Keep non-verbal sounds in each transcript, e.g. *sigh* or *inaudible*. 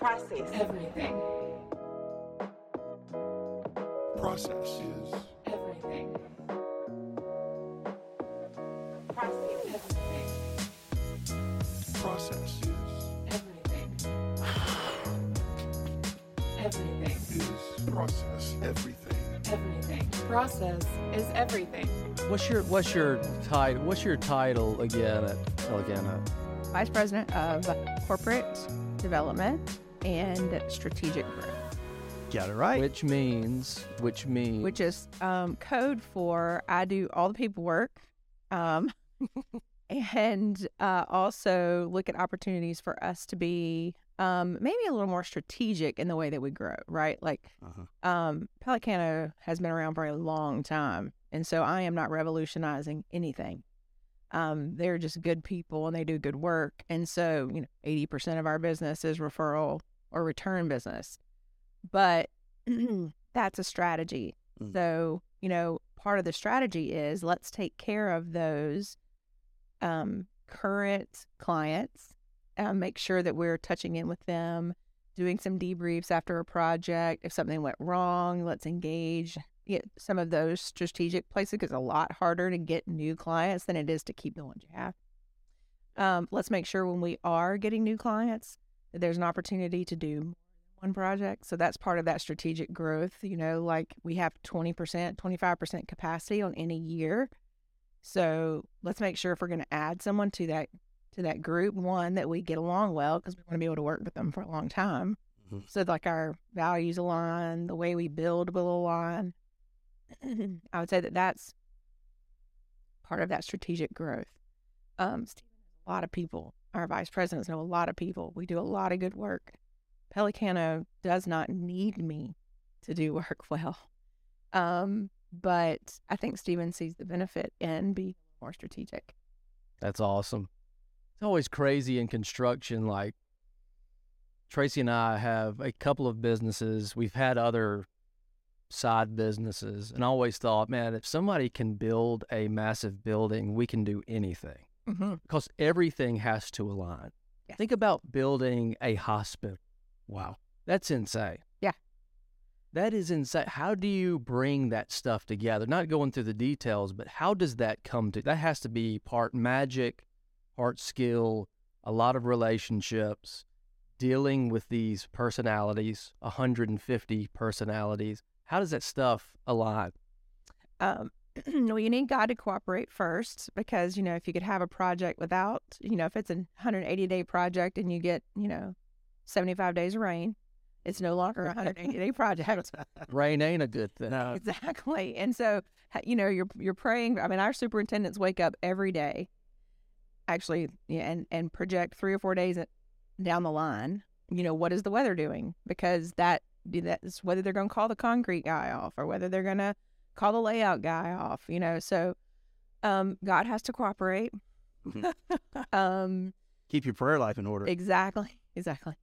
Process. Everything. Process is Everything. Process. Everything. process *sighs* is Everything. Everything. is process everything. Everything. Process is everything. What's your what's your title? What's your title again at Pellicano? Vice President of Corporate Development and Strategic Growth, Got it right. Which means which means which is um, code for I do all the paperwork um, *laughs* and uh, also look at opportunities for us to be um, maybe a little more strategic in the way that we grow, right? Like Uh-huh. um, Pellicano has been around for a long time. And so I am not revolutionizing anything. Um, they're just good people and they do good work. And so, you know, 80% of our business is referral or return business. But *clears throat* that's a strategy. Mm. So, you know, part of the strategy is let's take care of those um, current clients, um, make sure that we're touching in with them, doing some debriefs after a project. If something went wrong, let's engage get some of those strategic places because it's a lot harder to get new clients than it is to keep the ones you have. Um, let's make sure when we are getting new clients there's an opportunity to do one project. So that's part of that strategic growth. You know, like we have 20%, 25% capacity on any year. So let's make sure if we're going to add someone to that to that group, one that we get along well because we want to be able to work with them for a long time. Mhm. So like our values align, the way we build will align. *clears throat* I would say that that's part of that strategic growth. Um, a lot of people. Our vice presidents know a lot of people. We do a lot of good work. Pellicano does not need me to do *laughs* work well. Um, but I think Stephen sees the benefit in being more strategic. That's awesome. It's always crazy in construction. Like Tracy and I have a couple of businesses. We've had other side businesses, and I always thought, man, if somebody can build a massive building, we can do anything Mm-hmm. because everything has to align. Yes. Think about building a hospital. Wow, that's insane. Yeah. That is insane. How do you bring that stuff together? Not going through the details, but how does that come to? That has to be part magic, part skill, a lot of relationships, dealing with these personalities, 150 personalities. How does that stuff align? Um, *clears throat* well, you need God to cooperate first because, you know, if you could have a project without, you know, if it's a 180 day project and you get, you know, 75 days of rain, it's no longer a *laughs* 180 day project. Rain ain't a good thing. *laughs* exactly. And so, you know, you're you're praying. I mean, our superintendents wake up every day, actually, yeah, and and project three or four days down the line. You know, what is the weather doing? Because that that's whether they're going to call the concrete guy off or whether they're going to call the layout guy off. You know, so um, God has to cooperate. *laughs* um, Keep your prayer life in order. Exactly. Exactly.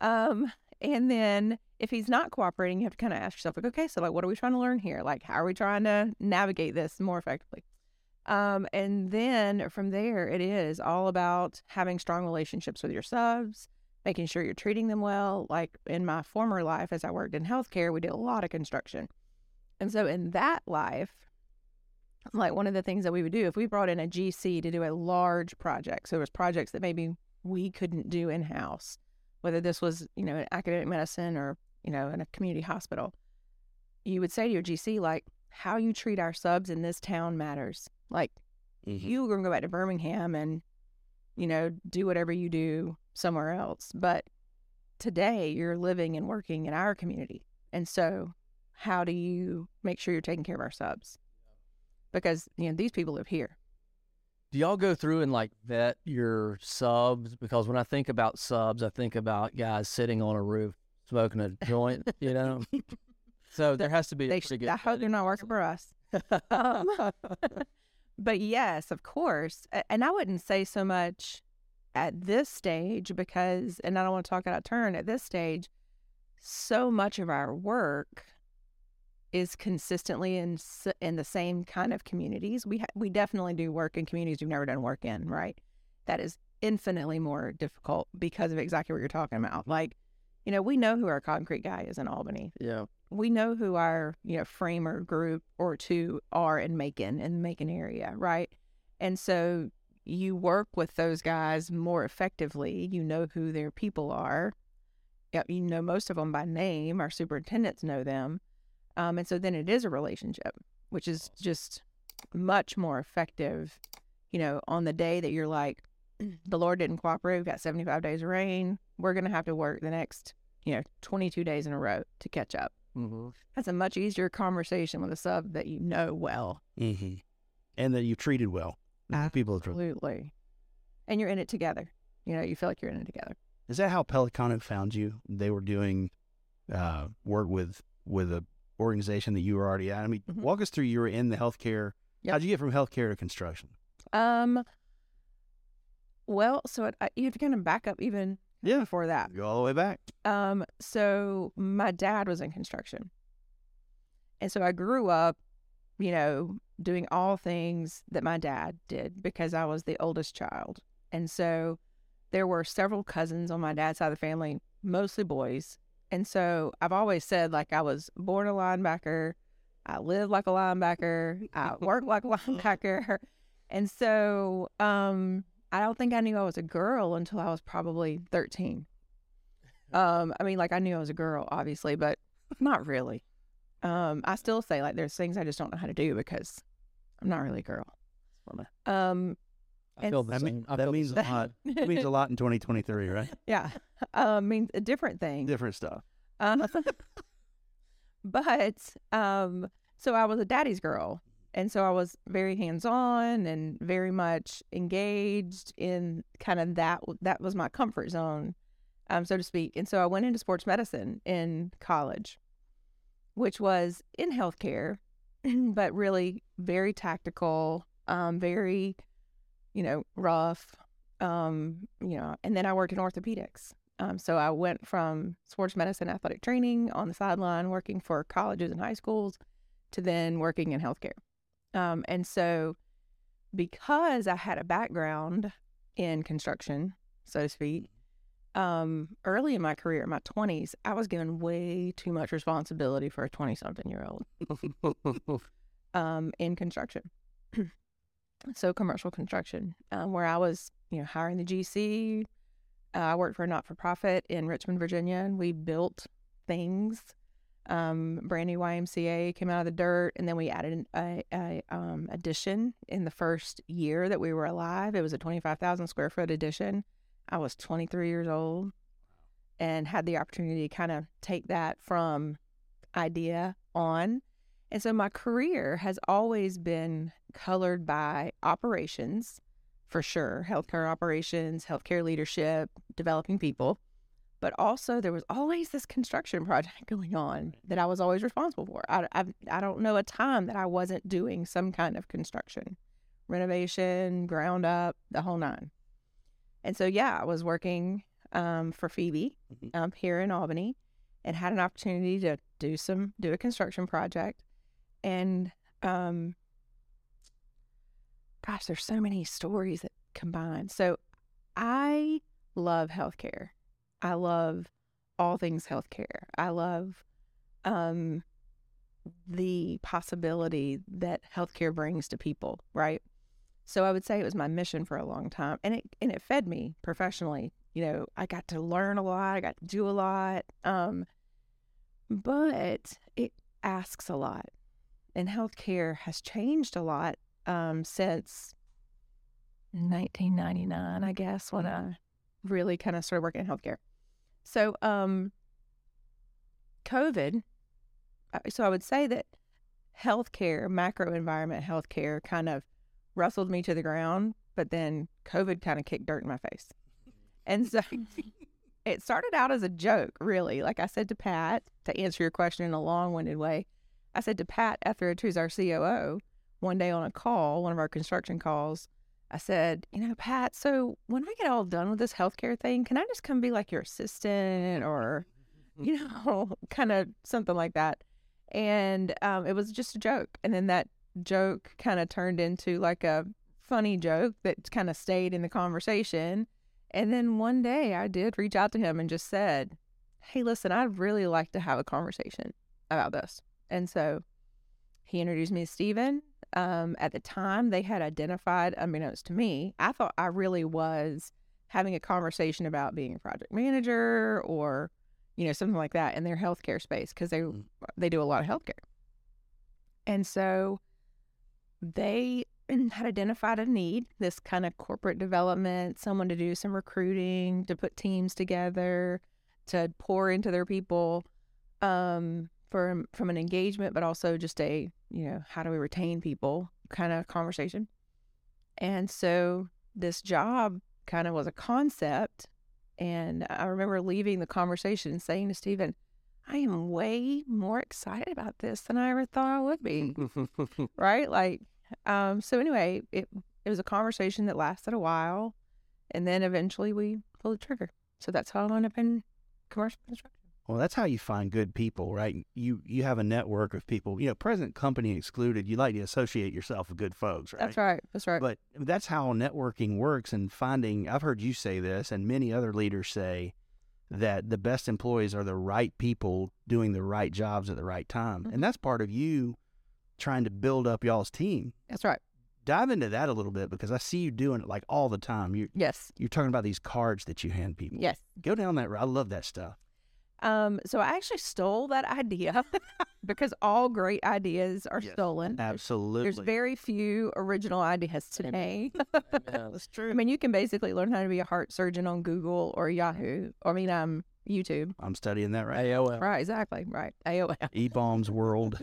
Um, and then if he's not cooperating, you have to kind of ask yourself, like, okay, so like, what are we trying to learn here? Like, how are we trying to navigate this more effectively? Um, and then from there, it is all about having strong relationships with your subs, making sure you're treating them well. Like in my former life, as I worked in healthcare, we did a lot of construction. And so in that life, like one of the things that we would do if we brought in a GC to do a large project, so it was projects that maybe we couldn't do in house, whether this was, you know, in academic medicine or, you know, in a community hospital, you would say to your GC, like, how you treat our subs in this town matters. Like, Mhm. you are going to go back to Birmingham and, you know, do whatever you do somewhere else. But today you're living and working in our community. And so, how do you make sure you're taking care of our subs? Because, you know, these people live here. Do y'all go through and like vet your subs? Because when I think about subs, I think about guys sitting on a roof smoking a joint, you know? *laughs* So there has to be a They, I hope they're not working for us. Um, *laughs* *laughs* but yes, of course. And I wouldn't say so much at this stage because, and I don't want to talk out of turn at this stage, so much of our work is consistently in in the same kind of communities. We ha- we definitely do work in communities we've never done work in, right? That is infinitely more difficult because of exactly what you're talking about. Like, You know, we know who our concrete guy is in Albany. Yeah. We know who our, you know, framer group or two are in Macon, in the Macon area, right? And so you work with those guys more effectively. You know who their people are. You know most of them by name. Our superintendents know them. Um, and so then it is a relationship, which is just much more effective, you know, on the day that you're like, *clears throat* the Lord didn't cooperate. We've got 75 days of rain. We're going to have to work the next, you know, 22 days in a row to catch up. Mm-hmm. That's a much easier conversation with a sub that you know well. Mm-hmm. And that you've treated well. People. Absolutely. And you're in it together. You know, you feel like you're in it together. Is that how Pellicano found you? They were doing uh, work with with a organization that you were already at. I mean, Mhm. walk us through. You were in the healthcare. Yep. How'd you get from healthcare to construction? Um, well, so it, I, you have to kind of back up even Yeah. before that. Go all the way back. Um, so my dad was in construction. And so I grew up, you know, doing all things that my dad did because I was the oldest child. And so there were several cousins on my dad's side of the family, mostly boys. And so I've always said like I was born a linebacker, I live like a linebacker, I *laughs* work like a linebacker. And so um I don't think I knew I was a girl until I was probably 13. *laughs* Um, I mean, like I knew I was a girl, obviously, but *laughs* not really. Um, I still say like there's things I just don't know how to do because I'm not really a girl. Um, I feel That, mean, I that feel means a lot. *laughs* That means a lot in 2023, right? *laughs* yeah, um, means a different thing. Different stuff. Um, *laughs* but um, so I was a daddy's girl, and so I was very hands on and very much engaged in kind of that. That was my comfort zone, um, so to speak. And so I went into sports medicine in college, which was in healthcare, *clears throat* but really very tactical, um, very, you know, rough. Um, you know, and then I worked in orthopedics. Um, so I went from sports medicine athletic training on the sideline, working for colleges and high schools, to then working in healthcare. Um, and so, because I had a background in construction, so to speak, um, early in my career, in my 20s, I was given way too much responsibility for a 20 something year old *laughs* um, in construction. *clears throat* so, commercial construction, um, where I was, you know, hiring the GC, uh, I worked for a not for profit in Richmond, Virginia, and we built things. Um, brand new YMCA came out of the dirt, and then we added an, a, a um, addition in the first year that we were alive. It was a 25,000 square foot addition. I was 23 years old and had the opportunity to kind of take that from idea on. And so my career has always been colored by operations for sure healthcare operations, healthcare leadership, developing people. But also, there was always this construction *laughs* project going on that I was always responsible for. I, I, I don't know a time that I wasn't doing some kind of construction, renovation, ground up, the whole nine. And so, yeah, I was working um, for Phoebe um, here in Albany and had an opportunity to do some, do a construction project. And um, gosh, there's so many stories that combine. So I love healthcare. I love all things healthcare. I love um, the possibility that healthcare brings to people, right? So I would say it was my mission for a long time, and it and it fed me professionally. You know, I got to learn a lot. I got to do a lot. Um, but it asks a lot, and healthcare has changed a lot um, since 1999, I guess, when I really kind of started working in healthcare. So, um, COVID, so I would say that healthcare, macro environment healthcare, kind of rustled me to the ground, but then COVID kind of kicked dirt in my face. And so *laughs* it started out as a joke, really. Like I said to Pat, to answer your question in a long winded way, I said to Pat Etheridge, who's our COO, one day on a call, one of our construction calls, I said, you know, Pat, so when I get all done with this healthcare thing, can I just come be like your assistant or, *laughs* you know, *laughs* kind of something like that? And um, it was just a joke. And then that joke kind of turned into like a funny joke that kind of stayed in the conversation. And then one day I did reach out to him and just said, hey, listen, I'd really like to have a conversation about this. And so he introduced me to Steven. Um, at the time, they had identified, unbeknownst to me, I thought I really was having a conversation about being a project manager or, you know, something like that in their healthcare space because they Mm. they do a lot of healthcare. And so they had identified a need, this kind of corporate development, someone to do some recruiting, to put teams together, to pour into their people um, from from an engagement, but also just a you know how do we retain people kind of conversation. And so this job kind of was a concept, and I remember leaving the conversation and saying to Stephen, "I am way more excited about this than I ever thought I would be." *laughs* right? Like, um, so anyway, it it was a conversation that lasted a while, and then eventually we pulled the trigger. So that's how I wound up in commercial construction. Well, that's how you find good people, right? You you have a network of people. You know, present company excluded. You like to associate yourself with good folks, right? That's right. That's right. But that's how networking works and finding. I've heard you say this, and many other leaders say that the best employees are the right people doing the right jobs at the right time, Mhm. and that's part of you trying to build up y'all's team. that's right. Dive into that a little bit because I see you doing it like all the time. You Yes. you're talking about these cards that you hand people. Yes. Go down that. road. I love that stuff. Um, so I actually stole that idea *laughs* because all great ideas are Yes, stolen. Absolutely. There's very few original ideas today. *laughs* that's true. I mean, you can basically learn how to be a heart surgeon on Google or Yahoo. Or, I mean, um, YouTube. I'm studying that right. AOL. Right. Exactly. Right. AOL. *laughs* E bombs world.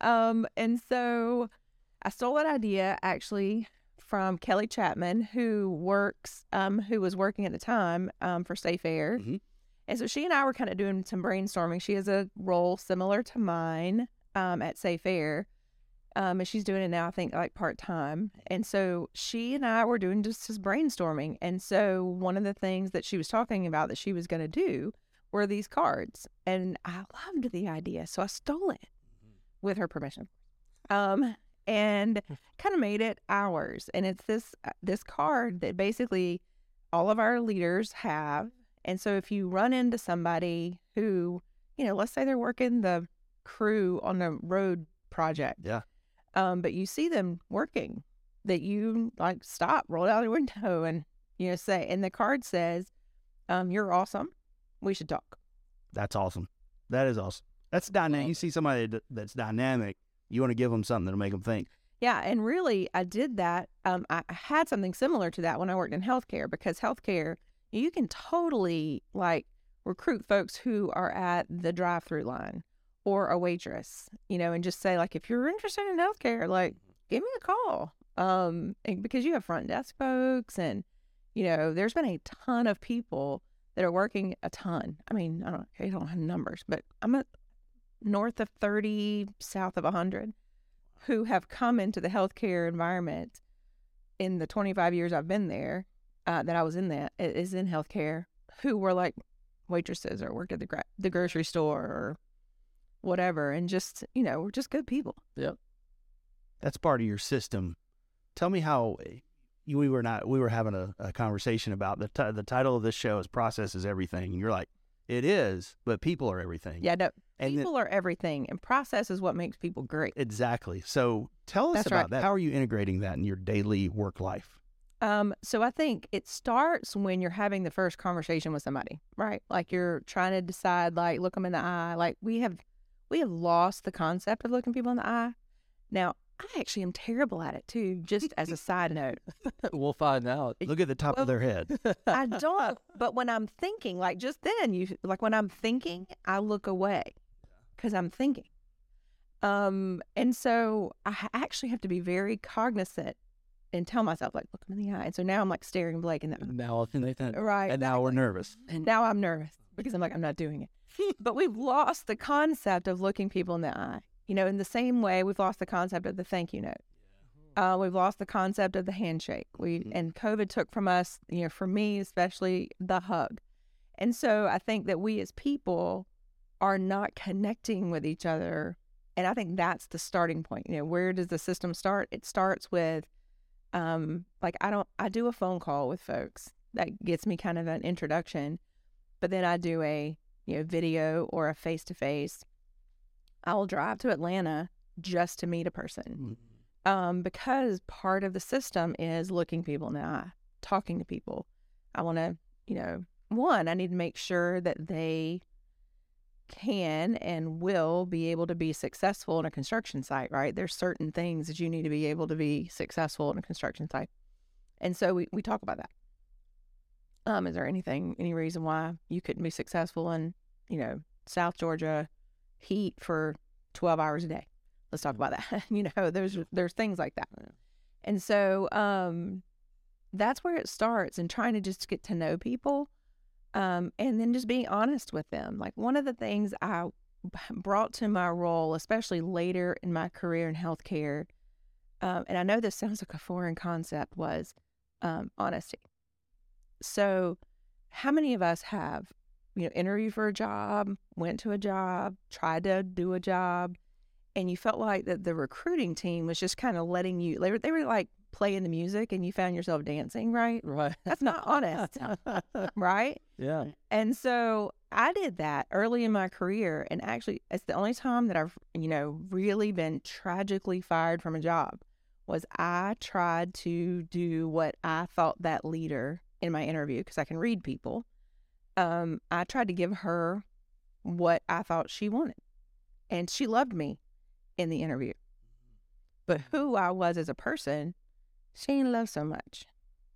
Um, and so I stole that idea actually from Kelly Chapman, who works, um, who was working at the time um, for Safe Air. Mhm. And so she and I were kind of doing some brainstorming. She has a role similar to mine um, at Safe Air. Um, and she's doing it now, I think, like part time. And so she and I were doing just this brainstorming. And so one of the things that she was talking about that she was going to do were these cards. And I loved the idea. So I stole it with her permission. Um, and *laughs* kind of made it ours. And it's this uh, this card that basically all of our leaders have. And so if you run into somebody who, you know, let's say they're working the crew on a road project. Yeah. Um, but you see them working, that you like stop, roll out your window and you know, say and the card says, um, you're awesome. We should talk. That's awesome. That is awesome. That's dynamic. You see somebody that's dynamic, you want to give them something that'll make them think. Yeah, and really, I did that. Um, I had something similar to that when I worked in healthcare because healthcare, you can totally like recruit folks who are at the drive-through line or a waitress, you know, and just say like, if you're interested in healthcare, like, give me a call. Um, and because you have front desk folks, and you know, there's been a ton of people that are working a ton. I mean, I don't, I don't have numbers, but I'm at north of 30, south of 100 who have come into the healthcare environment in the 25 years I've been there, uh, that I was in that is in healthcare, who were like waitresses or worked at the gra- the grocery store or whatever, and just you know, we're just good people. That's part of your system. Tell me how you, we were not we were having a, a conversation about the ti the title of this show is process is everything. And you're like, it is, but people are everything. Yeah, no, And then- people are everything, and process is what makes people great. exactly. So tell us That's about right. that. How are you integrating that in your daily work life? Um, so I think it starts when you're having the first conversation with somebody, right? Like you're trying to decide, like, look them in the eye. Like we have, we have lost the concept of looking people in the eye. Now, I actually am terrible at it too. Just as a side note, *laughs* we'll find out. Look at the top Well, of their head. *laughs* I *laughs* don't. But when I'm thinking, like just then, you like when I'm thinking, I look away because I'm thinking. Um, and so I actually have to be very cognizant and tell myself, like, look him in the eye. And so now I'm like staring Blake in the eye. Now, Right. And now we're nervous. And now I'm nervous because I'm like, I'm not doing it. *laughs* but we've lost the concept of looking people in the eye. You know, in the same way, we've lost the concept of the thank you note. Uh, we've lost the concept of the handshake. We Mhm. and COVID took from us, you know, for me especially, the hug. And so I think that we as people are not connecting with each other, and I think that's the starting point. You know, where does the system start? It starts with, um, like I don't, I do a phone call with folks that gets me kind of an introduction, but then I do a you know video or a face to face. I will drive to Atlanta just to meet a person um, because part of the system is looking people in the eye, talking to people. I want to, you know, one, I need to make sure that they can and will be able to be successful in a construction site, right? There's certain things that you need to be able to be successful in a construction site. And so we, we talk about that. Um, is there anything, any reason why you couldn't be successful in, you know, South Georgia heat for 12 hours a day? Let's talk about that. *laughs* you know, there's there's things like that. And so um that's where it starts and trying to just get to know people um, and then just being honest with them. Like one of the things I *laughs* brought to my role, especially later in my career in healthcare, um, and I know this sounds like a foreign concept, was um, honesty. So, how many of us have, you know, interviewed for a job, went to a job, tried to do a job, and you felt like that the recruiting team was just kind of letting you, they were, they were like playing the music and you found yourself dancing, right? Right. That's not honest, *laughs* right? Yeah. And so I did that early in my career. And actually, it's the only time that I've, you know, really been tragically fired from a job was I tried to do what I thought that leader in my interview, because I can read people. Um, I tried to give her what I thought she wanted. And she loved me in the interview. But who I was as a person, she didn't love so much.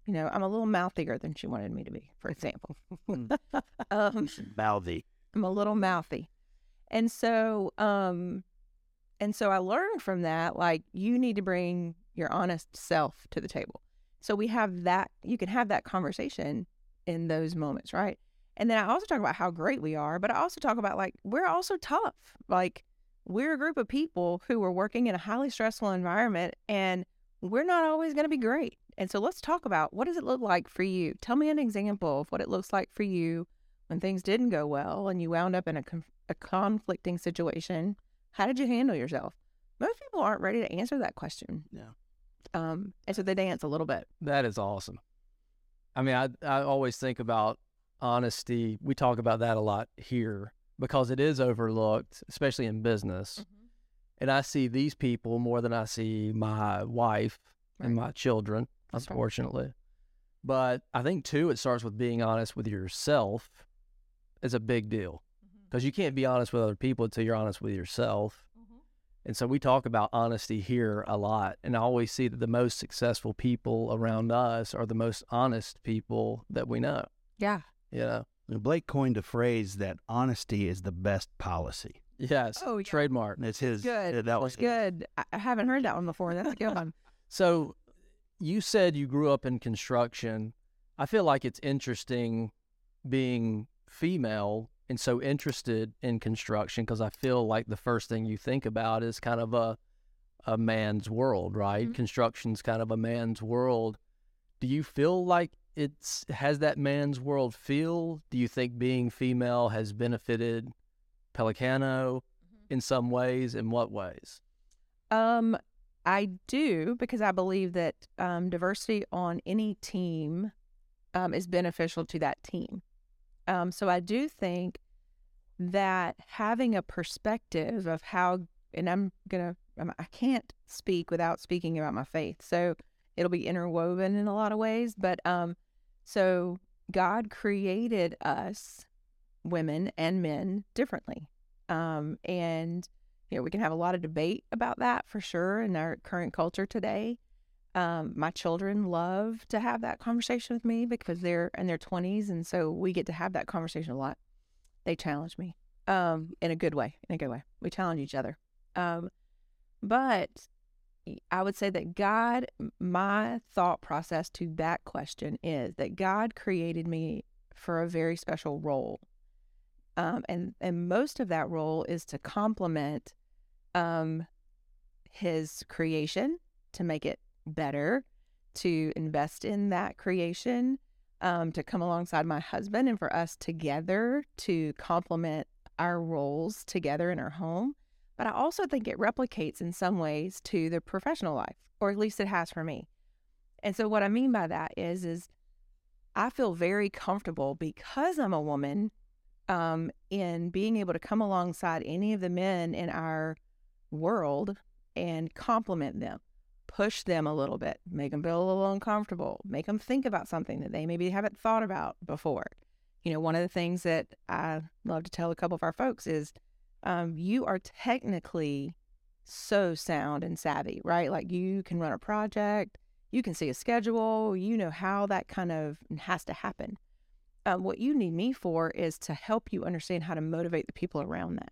You know, I'm a little mouthier than she wanted me to be, for example. *laughs* um, Mouthy. I'm a little mouthy. And so, um, and so I learned from that, like, you need to bring your honest self to the table. So we have that, you can have that conversation in those moments, right? And then I also talk about how great we are, but I also talk about like, we're also tough. Like, we're a group of people who are working in a highly stressful environment and we're not always going to be great. And so let's talk about what does it look like for you? Tell me an example of what it looks like for you when things didn't go well and you wound up in a, conf- a conflicting situation. How did you handle yourself? Most people aren't ready to answer that question. Yeah. Um, and so they dance a little bit. That is awesome. I mean, I I always think about honesty. We talk about that a lot here because it is overlooked, especially in business. And I see these people more than I see my wife and my children, That's right. unfortunately. But I think too, it starts with being honest with yourself is a big deal mm-hmm. because you can't be honest with other people until you're honest with yourself. Mm-hmm. And so we talk about honesty here a lot. And I always see that the most successful people around us are the most honest people that we know. Yeah. You know? Blake coined a phrase that honesty is the best policy. Yes. Oh, yeah. Trademark. It's his. Good. That was Good. I, I haven't heard that one before. That's a good one. *laughs* So you said you grew up in construction. I feel like it's interesting being female and so interested in construction because I feel like the first thing you think about is kind of a a man's world, right? Mhm. Construction's kind of a man's world. Do you feel like it's has that man's world feel? Do you think being female has benefited Pellicano in some ways? In what ways? Um, I do because I believe that um, diversity on any team um, is beneficial to that team. Um, so I do think that having a perspective of how, and I'm gonna, I'm, I can't speak without speaking about my faith. So it'll be interwoven in a lot of ways. But um, so God created us, women and men, differently. Um, and you know, we can have a lot of debate about that for sure in our current culture today. Um, my children love to have that conversation with me because they're in their 20s. And so we get to have that conversation a lot. They challenge me um, in a good way, in a good way. We challenge each other. Um, but I would say that God, my thought process to that question is that God created me for a very special role. Um, and, and most of that role is to complement um, his creation, to make it better, to invest in that creation, um, to come alongside my husband, and for us together to complement our roles together in our home. But I also think it replicates in some ways to the professional life, or at least it has for me. And so what I mean by that is, is I feel very comfortable because I'm a woman um, in being able to come alongside any of the men in our world and compliment them, push them a little bit, make them feel a little uncomfortable, make them think about something that they maybe haven't thought about before. You know, one of the things that I love to tell a couple of our folks is um, you are technically so sound and savvy, right? Like you can run a project, you can see a schedule, you know how that kind of has to happen. Um, what you need me for is to help you understand how to motivate the people around that,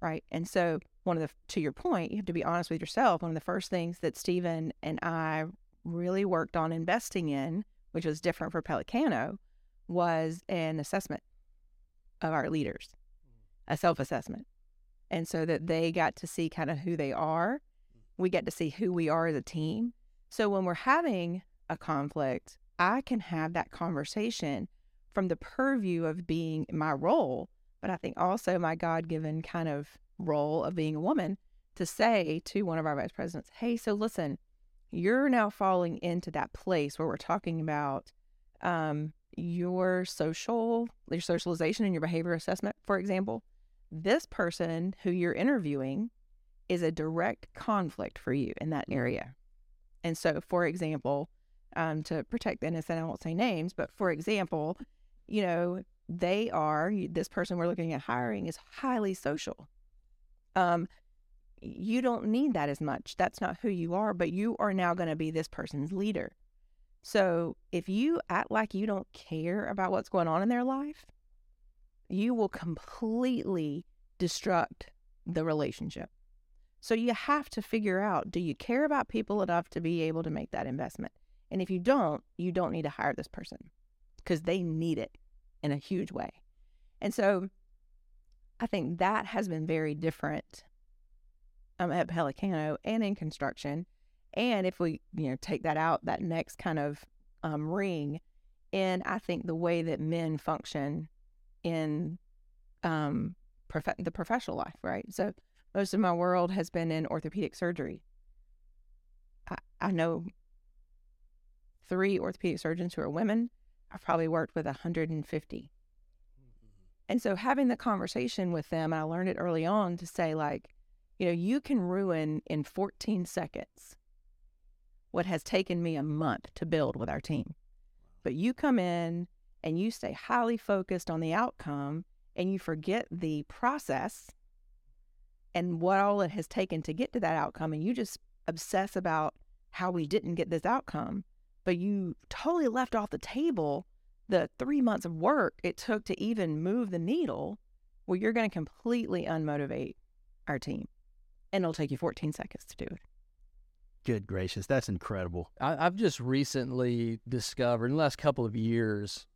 right? And so, one of the, to your point, you have to be honest with yourself. One of the first things that Stephen and I really worked on investing in, which was different for Pellicano, was an assessment of our leaders, a self assessment. And so that they got to see kind of who they are. We get to see who we are as a team. So when we're having a conflict, I can have that conversation from the purview of being my role, but I think also my God given kind of role of being a woman to say to one of our vice presidents, hey, so listen, you're now falling into that place where we're talking about um, your social, your socialization and your behavior assessment, for example. This person who you're interviewing is a direct conflict for you in that area. And so, for example, um, to protect the innocent, I won't say names, but for example, you know, they are, this person we're looking at hiring is highly social. Um, you don't need that as much. That's not who you are, but you are now going to be this person's leader. So if you act like you don't care about what's going on in their life, you will completely destruct the relationship. So you have to figure out do you care about people enough to be able to make that investment? And if you don't, you don't need to hire this person because they need it in a huge way. And so I think that has been very different um, at Pellicano and in construction. And if we, you know, take that out, that next kind of um, ring, in I think the way that men function in um, prof- the professional life, right? So most of my world has been in orthopedic surgery. I, I know three orthopedic surgeons who are women. I've probably worked with 150. Mm-hmm. And so having the conversation with them, I learned it early on to say, like, you know, you can ruin in 14 seconds what has taken me a month to build with our team. But you come in and you stay highly focused on the outcome and you forget the process and what all it has taken to get to that outcome and you just obsess about how we didn't get this outcome but you totally left off the table the three months of work it took to even move the needle well you're going to completely unmotivate our team and it'll take you 14 seconds to do it Good gracious, that's incredible. I, I've just recently discovered in the last couple of years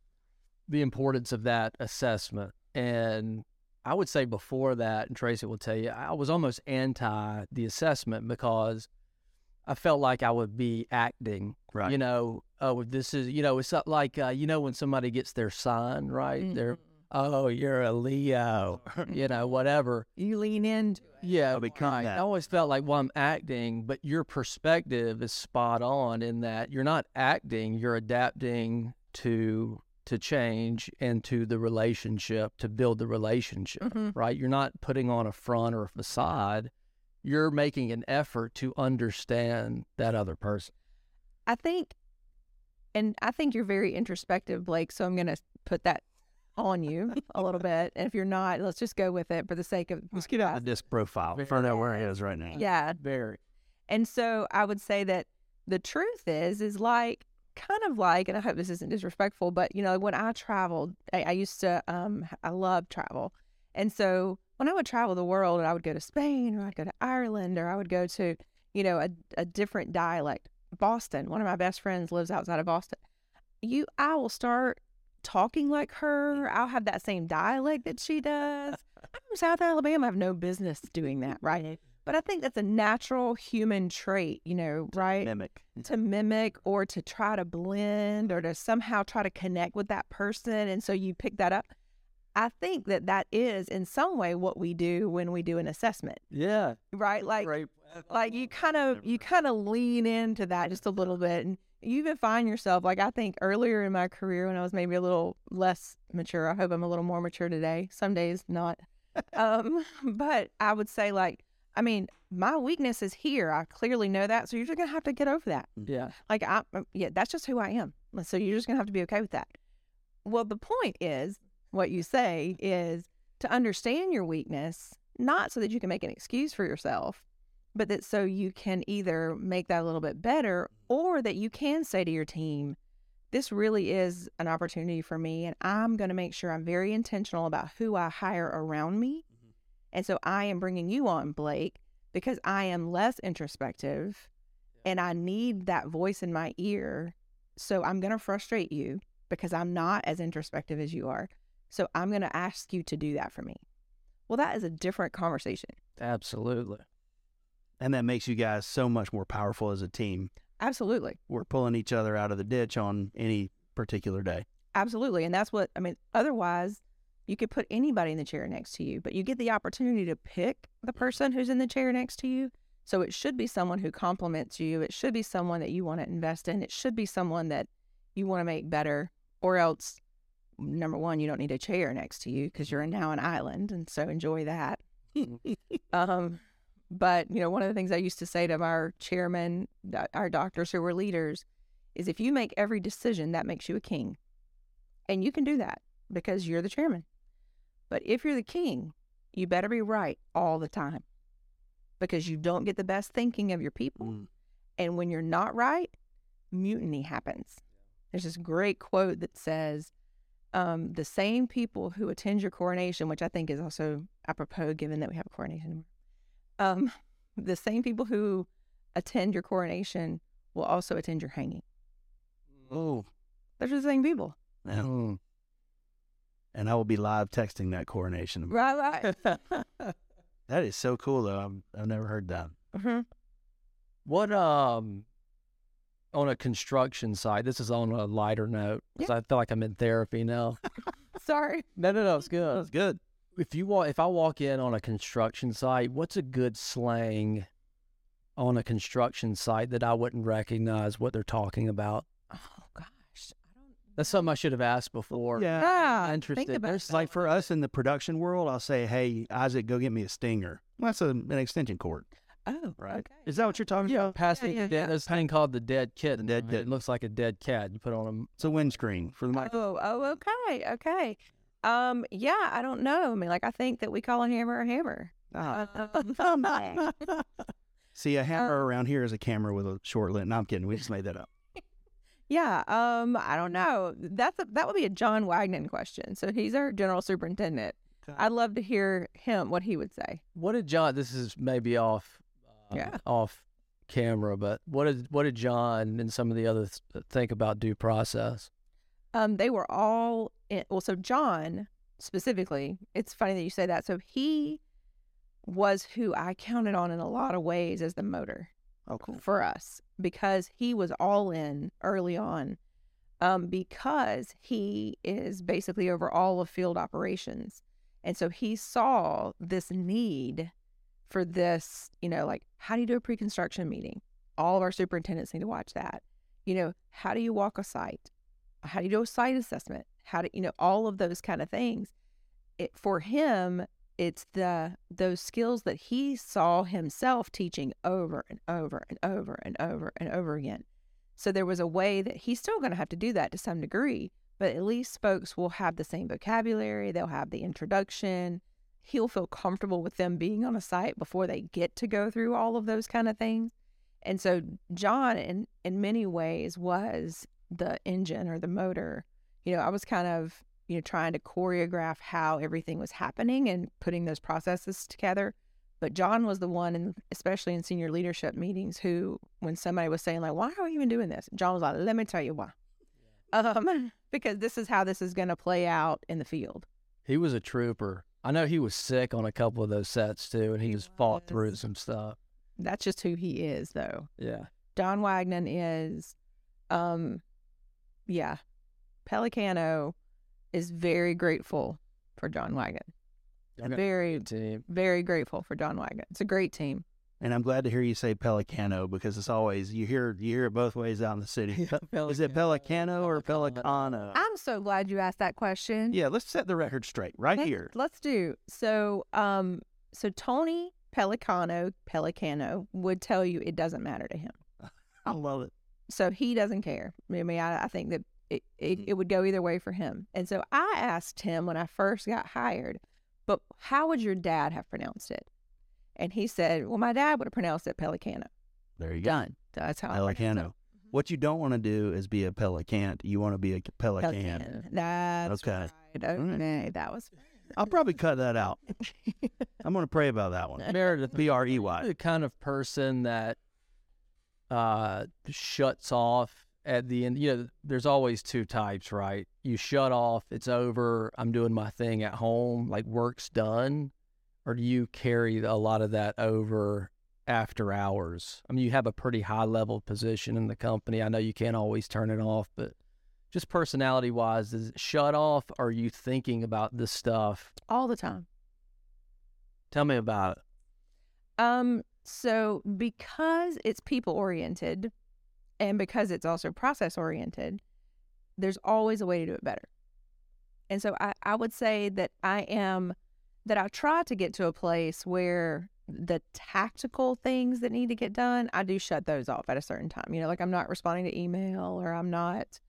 the importance of that assessment. And I would say before that, and Tracy will tell you, I was almost anti the assessment because I felt like I would be acting. Right. You know, oh, this is, you know, it's like, uh, you know, when somebody gets their sign, right? They're, oh, you're a Leo, *laughs* you know, whatever. you lean into it Yeah, I'll become right. I always felt like, well, I'm acting, but your perspective is spot on in that you're not acting, you're adapting to to change and to the relationship to build the relationship, Mhm. right? You're not putting on a front or a facade. You're making an effort to understand that other person. I think, and I think you're very introspective, Blake. So I'm going to put that on you a little bit. And if you're not, let's just go with it for the sake of Let's get out the disc profile. Find out where he is right now. yeah. Very. And so I would say that the truth is, is like kind of like, and I hope this isn't disrespectful, but you know, when I traveled, I, I used to, um, I love travel. And so when I would travel the world, and I would go to Spain or I'd go to Ireland or I would go to, you know, a, a different dialect. Boston, one of my best friends lives outside of Boston. You, I will start talking like her. I'll have that same dialect that she does. *laughs* I'm from South Alabama. I have no business doing that, right? Mm-hmm. But I think that's a natural human trait, you know, right? Mimic. Mm-hmm. To mimic or to try to blend or to somehow try to connect with that person. And so you pick that up. I think that that is in some way what we do when we do an assessment, Yeah. right? Like, like you kind of you kind of lean into that just a little bit and you even find yourself like I think earlier in my career when I was maybe a little less mature. I hope I'm a little more mature today. Some days not. um, *laughs* but I would say like, I mean, my weakness is here. I clearly know that. So you're just gonna have to get over that. Yeah. Like I, yeah, that's just who I am. So you're just gonna have to be okay with that. Well, the point is, what you say is to understand your weakness, not so that you can make an excuse for yourself, but that so you can either make that a little bit better or that you can say to your team, this really is an opportunity for me, and I'm going to make sure I'm very intentional about who I hire around me. Mm-hmm. And so I am bringing you on, Blake, because I am less introspective and I need that voice in my ear. So I'm going to frustrate you because I'm not as introspective as you are. So I'm going to ask you to do that for me. Well, that is a different conversation. Absolutely. And that makes you guys so much more powerful as a team. Absolutely. We're pulling each other out of the ditch on any particular day. Absolutely. And that's what, I mean, otherwise, you could put anybody in the chair next to you, but you get the opportunity to pick the person who's in the chair next to you. So it should be someone who compliments you. It should be someone that you want to invest in. It should be someone that you want to make better, or else, number one, you don't need a chair next to you because you're now an island. And so enjoy that. um, but, you know, one of the things I used to say to our chairman, our doctors who were leaders, is if you make every decision, that makes you a king. And you can do that because you're the chairman. But if you're the king, you better be right all the time because you don't get the best thinking of your people. Mm. And when you're not right, mutiny happens. There's this great quote that says, um, the same people who attend your coronation, which I think is also apropos given that we have a coronation, um, *laughs* the same people who attend your coronation will also attend your hanging. Oh. They're the same people. Mm. And I will be live texting that coronation. Right, right. *laughs* That is so cool, though. I've, I've never heard that. hmm What um on a construction site? This is on a lighter note because I feel like I'm in therapy now. *laughs* Sorry. no, no, no, it's good. It's good. If you walk, if I walk in on a construction site, what's a good slang on a construction site that I wouldn't recognize what they're talking about? Oh gosh, I don't. That's something I should have asked before. Yeah. Ah, interested. Think about There's that. Like for us in the production world, I'll say, "Hey, Isaac, go get me a stinger." Well, that's a, an extension cord, Oh, right? Okay. Is that what you're talking Yeah, about? past Yeah, the yeah, dead, yeah. there's a thing called the dead kitten. dead right? kitten. It looks like a dead cat. You put on a It's a windscreen for the mic. Oh, oh, okay, okay. Um, yeah, I don't know. I mean, like, I think that we call a hammer a hammer. Ah. *laughs* *laughs* Um, See, a hammer around here is a camera with a short lens. No, I'm kidding. We just made that up. *laughs* yeah. Um, I don't know. That's a, that would be a John Wagnon question. So he's our general superintendent. Okay. I'd love to hear him what he would say. What did John? This is maybe off, uh, Yeah. off camera, but what did what did John and some of the others think about due process? Um, they were all in, well. So John specifically, it's funny that you say that. So he was who I counted on in a lot of ways as the motor. Oh, cool. for us because he was all in early on um, because he is basically over all of field operations. And so he saw this need for this, you know, like how do you do a pre construction meeting? All of our superintendents need to watch that. You know, how do you walk a site? How do you do a site assessment? How do you know all of those kind of things? It for him, it's the those skills that he saw himself teaching over and over and over and over and over again. So there was a way that he's still going to have to do that to some degree, but at least folks will have the same vocabulary, they'll have the introduction. He'll feel comfortable with them being on a site before they get to go through all of those kind of things. And so John in in many ways was the engine or the motor. You know, I was kind of you know, trying to choreograph how everything was happening and putting those processes together. But John was the one, and especially in senior leadership meetings, who, when somebody was saying like, "Why are we even doing this?" John was like, "Let me tell you why." Um, *laughs* because this is how this is going to play out in the field. He was a trooper. I know he was sick on a couple of those sets too, and he, was fought through some stuff. That's just who he is, though. Yeah. Don Wagnon is, um, yeah, Pellicano is very grateful for John Wagnon. A Very, team. very grateful for John Wagnon. It's a great team. And I'm glad to hear you say Pellicano because it's always you hear you hear it both ways out in the city. *laughs* Is it Pellicano or Pellicano? I'm so glad you asked that question. Yeah, let's set the record straight right Let's- here. Let's do. So, um, so Tony Pellicano, Pellicano would tell you it doesn't matter to him. *laughs* I love it. So he doesn't care. I mean, I, I think that it, it, Mm-hmm. it would go either way for him. And so I asked him when I first got hired, but how would your dad have pronounced it? And he said, well, my dad would have pronounced it Pellicano. There you go. Done. That's how I pronounce it. Pellicano. What you don't want to do is be a pelicant. You want to be a pelican. Pelican. That's Okay. right. right. Okay, that was. *laughs* I'll probably cut that out. *laughs* I'm going to pray about that one. Merideth, B R E Y. the kind of person that uh, shuts off at the end. You know, there's always two types, right? You shut off, it's over, I'm doing my thing at home, like work's done, or do you carry a lot of that over after hours? I mean, you have a pretty high level position in the company. I know you can't always turn it off, but just personality wise, is it shut off? Or are you thinking about this stuff? All the time. Tell me about it. Um, so because it's people oriented and because it's also process oriented, there's always a way to do it better. And so I, I would say that I am that I try to get to a place where the tactical things that need to get done, I do shut those off at a certain time. You know, like I'm not responding to email or I'm not,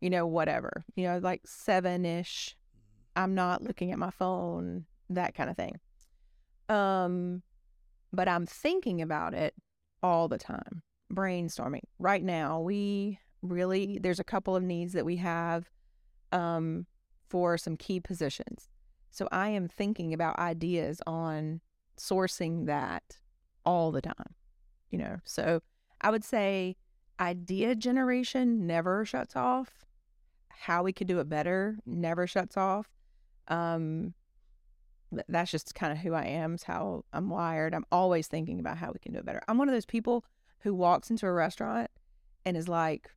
you know, whatever. You know, like seven ish. I'm not looking at my phone, that kind of thing. Um, but I'm thinking about it all the time, brainstorming. Right now, we really there's a couple of needs that we have um for some key positions. So I am thinking about ideas on sourcing that all the time. You know, so I would say idea generation never shuts off. How we could do it better never shuts off. Um, that's just kind of who I am. It's how I'm wired. I'm always thinking about how we can do it better. I'm one of those people who walks into a restaurant and is like,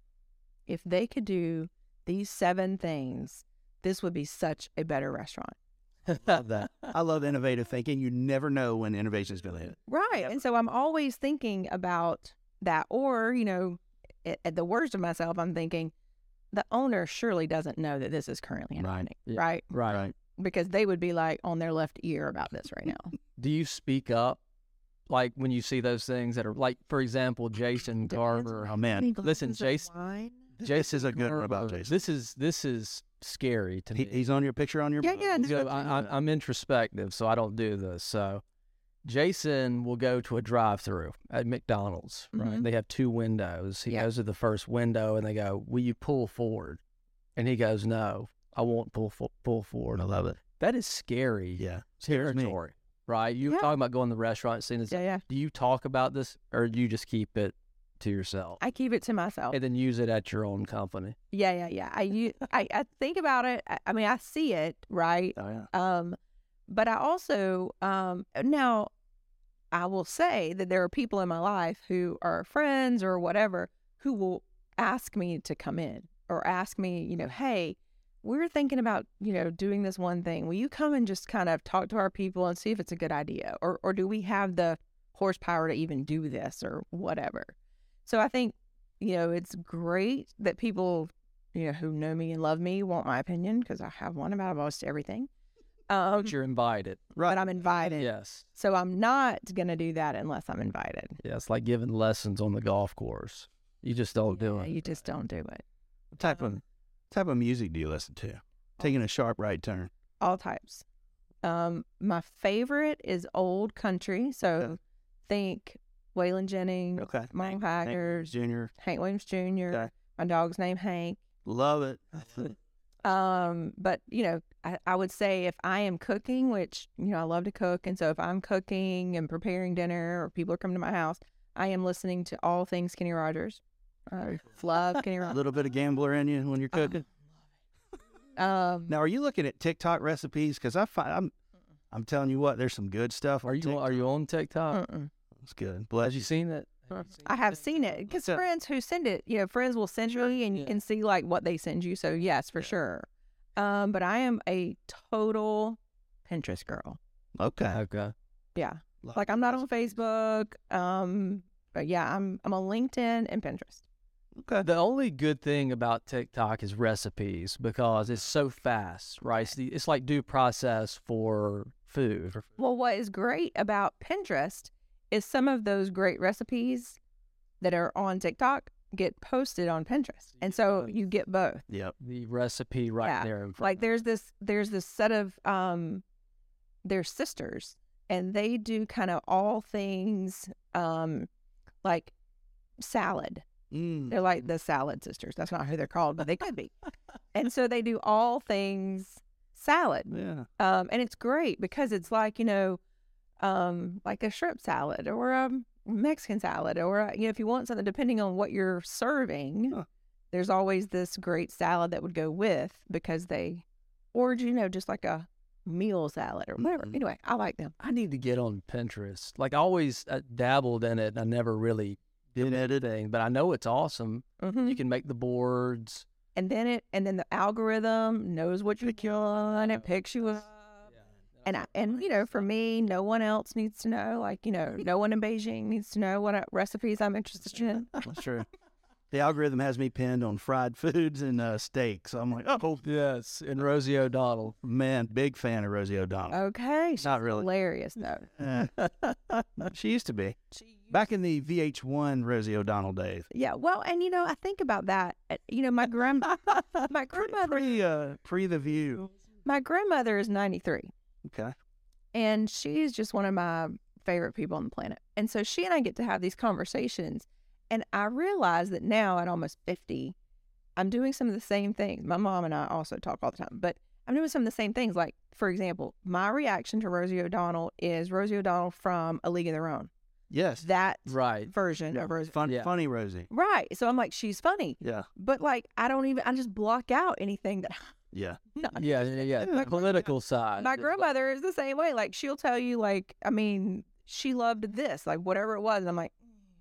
if they could do these seven things, this would be such a better restaurant. *laughs* love that. I love innovative thinking. You never know when innovation is going to hit. Right. And so I'm always thinking about that. Or, you know, at, at the worst of myself, I'm thinking the owner surely doesn't know that this is currently Right. happening. Yeah. Right. Right. Right. Because they would be like on their left ear about this right now. do you speak up like when you see those things that are like for example jason garber Oh man, listen jason Jason is a good one about Jason. this is this is scary to He, me he's on your picture on your. Yeah, yeah, You know, I, I, i'm introspective so i don't do this so jason will go to a drive-through at mcdonald's right Mhm. they have two windows he Yeah. goes to the first window and they go will you pull forward and he goes no i won't pull fo- pull forward I love it. that is scary Yeah, scares me. territory right you were Yeah. talking about going to the restaurant seeing this Yeah, yeah. do you talk about this or do you just keep it to yourself I keep it to myself. and then use it at your own company Yeah, yeah, yeah. I you, *laughs* I think about it. I, I mean, I see it, right? Oh yeah. Um, but I also um now I will say that there are people in my life who are friends or whatever who will ask me to come in or ask me, you know, hey, we're thinking about, you know, doing this one thing. Will you come and just kind of talk to our people and see if it's a good idea? Or or do we have the horsepower to even do this or whatever? So I think, you know, it's great that people, you know, who know me and love me want my opinion because I have one about almost everything. Um, but you're invited right? but I'm invited. yes So I'm not going to do that unless I'm invited. yeah it's like giving lessons on the golf course you just don't do it You just don't do it. What type of type of music do you listen to? Taking a sharp right turn. All types. Um, my favorite is old country. So Okay. think Waylon Jennings, Okay. Merle Hank Haggard, Junior. Hank Williams Jr. Okay. My dog's name Hank. Love it. *laughs* Um, but you know, I, I would say if I am cooking, which you know I love to cook, and so if I'm cooking and preparing dinner, or people are coming to my house, I am listening to all things Kenny Rogers. I love Kenny Rogers. *laughs* A little bit of gambler in you when you're cooking. Um, Now, are you looking at TikTok recipes? Because I find I'm, I'm telling you what, there's some good stuff. are you TikTok. are you on tiktok mm-mm. It's good. Bless have you you. seen it I have seen it because So- friends who send it, you know, friends will send you and you Yeah. can see like what they send you. So yes, for sure. Um, but I am a total Pinterest girl. Okay. okay Yeah, Lot Like I'm not on. Facebook. Um, but yeah, I'm I'm on LinkedIn and Pinterest. Okay. The only good thing about TikTok is recipes because it's so fast, right? It's, the, it's like due process for food. Well, what is great about Pinterest is some of those great recipes that are on TikTok get posted on Pinterest, and so you get both. Yep. The recipe right Yeah, there. In front Like there's this there's this set of um, they're sisters, and they do kind of all things um, like salad. Mm. They're like the salad sisters. That's not who they're called, but they could be. *laughs* and so they do all things salad. Yeah. Um, and it's great because it's like, you know, um, like a shrimp salad or a Mexican salad or, a, you know, if you want something, depending on what you're serving, Huh. there's always this great salad that would go with because they, or, you know, just like a meal salad or whatever. Mhm. Anyway, I like them. I need to get on Pinterest. Like I always uh, dabbled in it. I never really did editing, but I know it's awesome. Mhm. You can make the boards. And then it, and then the algorithm knows what you're doing. It picks you up. And I, and you know, for me, no one else needs to know. Like you know, no one in Beijing needs to know what uh, recipes I'm interested in. That's true. *laughs* The algorithm has me pinned on fried foods and uh, steaks. I'm like, oh Yes, and Rosie O'Donnell. man, big fan of Rosie O'Donnell. Okay, she's Not really. hilarious *laughs* though. Eh, she used to be back in the VH1 Rosie O'Donnell days. Yeah, well, and you know, I think about that. uh, You know, my grand *laughs* my grandmother Pre, uh, pre the view. my grandmother is 93, Okay. and she's just one of my favorite people on the planet. And so she and I get to have these conversations, and I realize that now at almost 50, I'm doing some of the same things. My mom and I also talk all the time, but I'm doing some of the same things. Like, for example, my reaction to Rosie O'Donnell is Rosie O'Donnell from A League of Their Own. Yes. That Right. version of Rosie. Fun, Yeah. Funny Rosie. Right. So I'm like, she's funny. Yeah. But like, I don't even, I just block out anything that *laughs* Yeah. not. *laughs* Yeah, yeah, yeah. The political side. My It's like- grandmother is the same way. Like, she'll tell you, like, I mean, she loved this, like, whatever it was. And I'm like,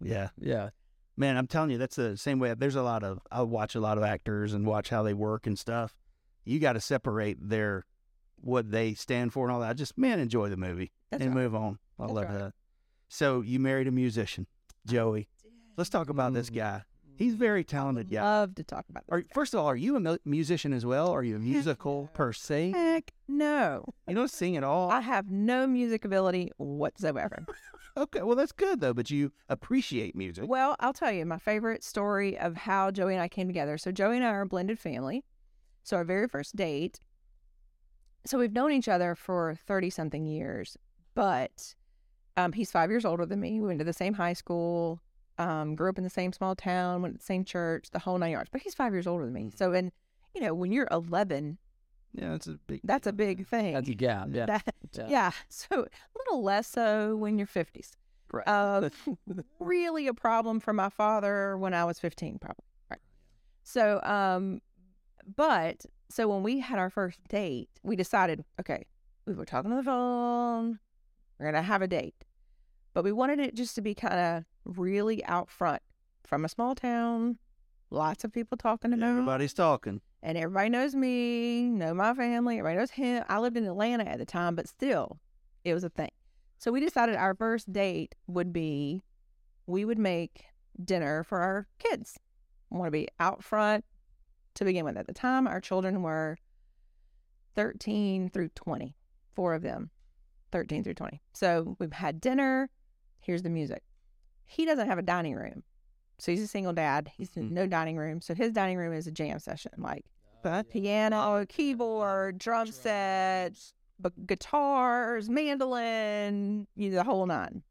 Yeah. Yeah. Man, I'm telling you, that's the same way. There's a lot of, I watch a lot of actors and watch how they work and stuff. You got to separate their, what they stand for and all that. Just, man, enjoy the movie That's and right. move on. I That's love right. that. So you married a musician, Joey. Let's talk about this Mm. guy. He's very talented guy. love to talk about this. Are, first of all, are you a mu- musician as well? Are you a musical person? Heck no. You don't sing at all? I have no music ability whatsoever. *laughs* Okay, well, that's good, though, but you appreciate music. well, I'll tell you my favorite story of how Joey and I came together. So, Joey and I are a blended family. So, our very first date, so we've known each other for 30 something years, but um, he's five years older than me. We went to the same high school, um, grew up in the same small town, went to the same church, the whole nine yards. But he's five years older than me. So, and, you know, when you're 11, Yeah, it's a big. that's a big thing. That's a gap. Yeah. That- Yeah. yeah. So a little less so when you're 50s. Right. Um, *laughs* really a problem for my father when I was 15, probably. Right. So, um, but so when we had our first date, we decided, okay, we were talking on the phone, we're gonna have a date, but we wanted it just to be kind of really out front from a small town, lots of people talking about Everybody's talking. and everybody knows me, know my family, everybody knows him. I lived in Atlanta at the time, but still, it was a thing. So we decided our first date would be we would make dinner for our kids. I want to be out front to begin with. At the time, our children were 13 through 20, four of them, 13 through 20. So we've had dinner. Here's the music. He doesn't have a dining room. So he's a single dad. He's in Hmm. no dining room. So his dining room is a jam session, like Okay. piano, keyboard, drum sets, b- guitars, mandolin, you know, the whole nine.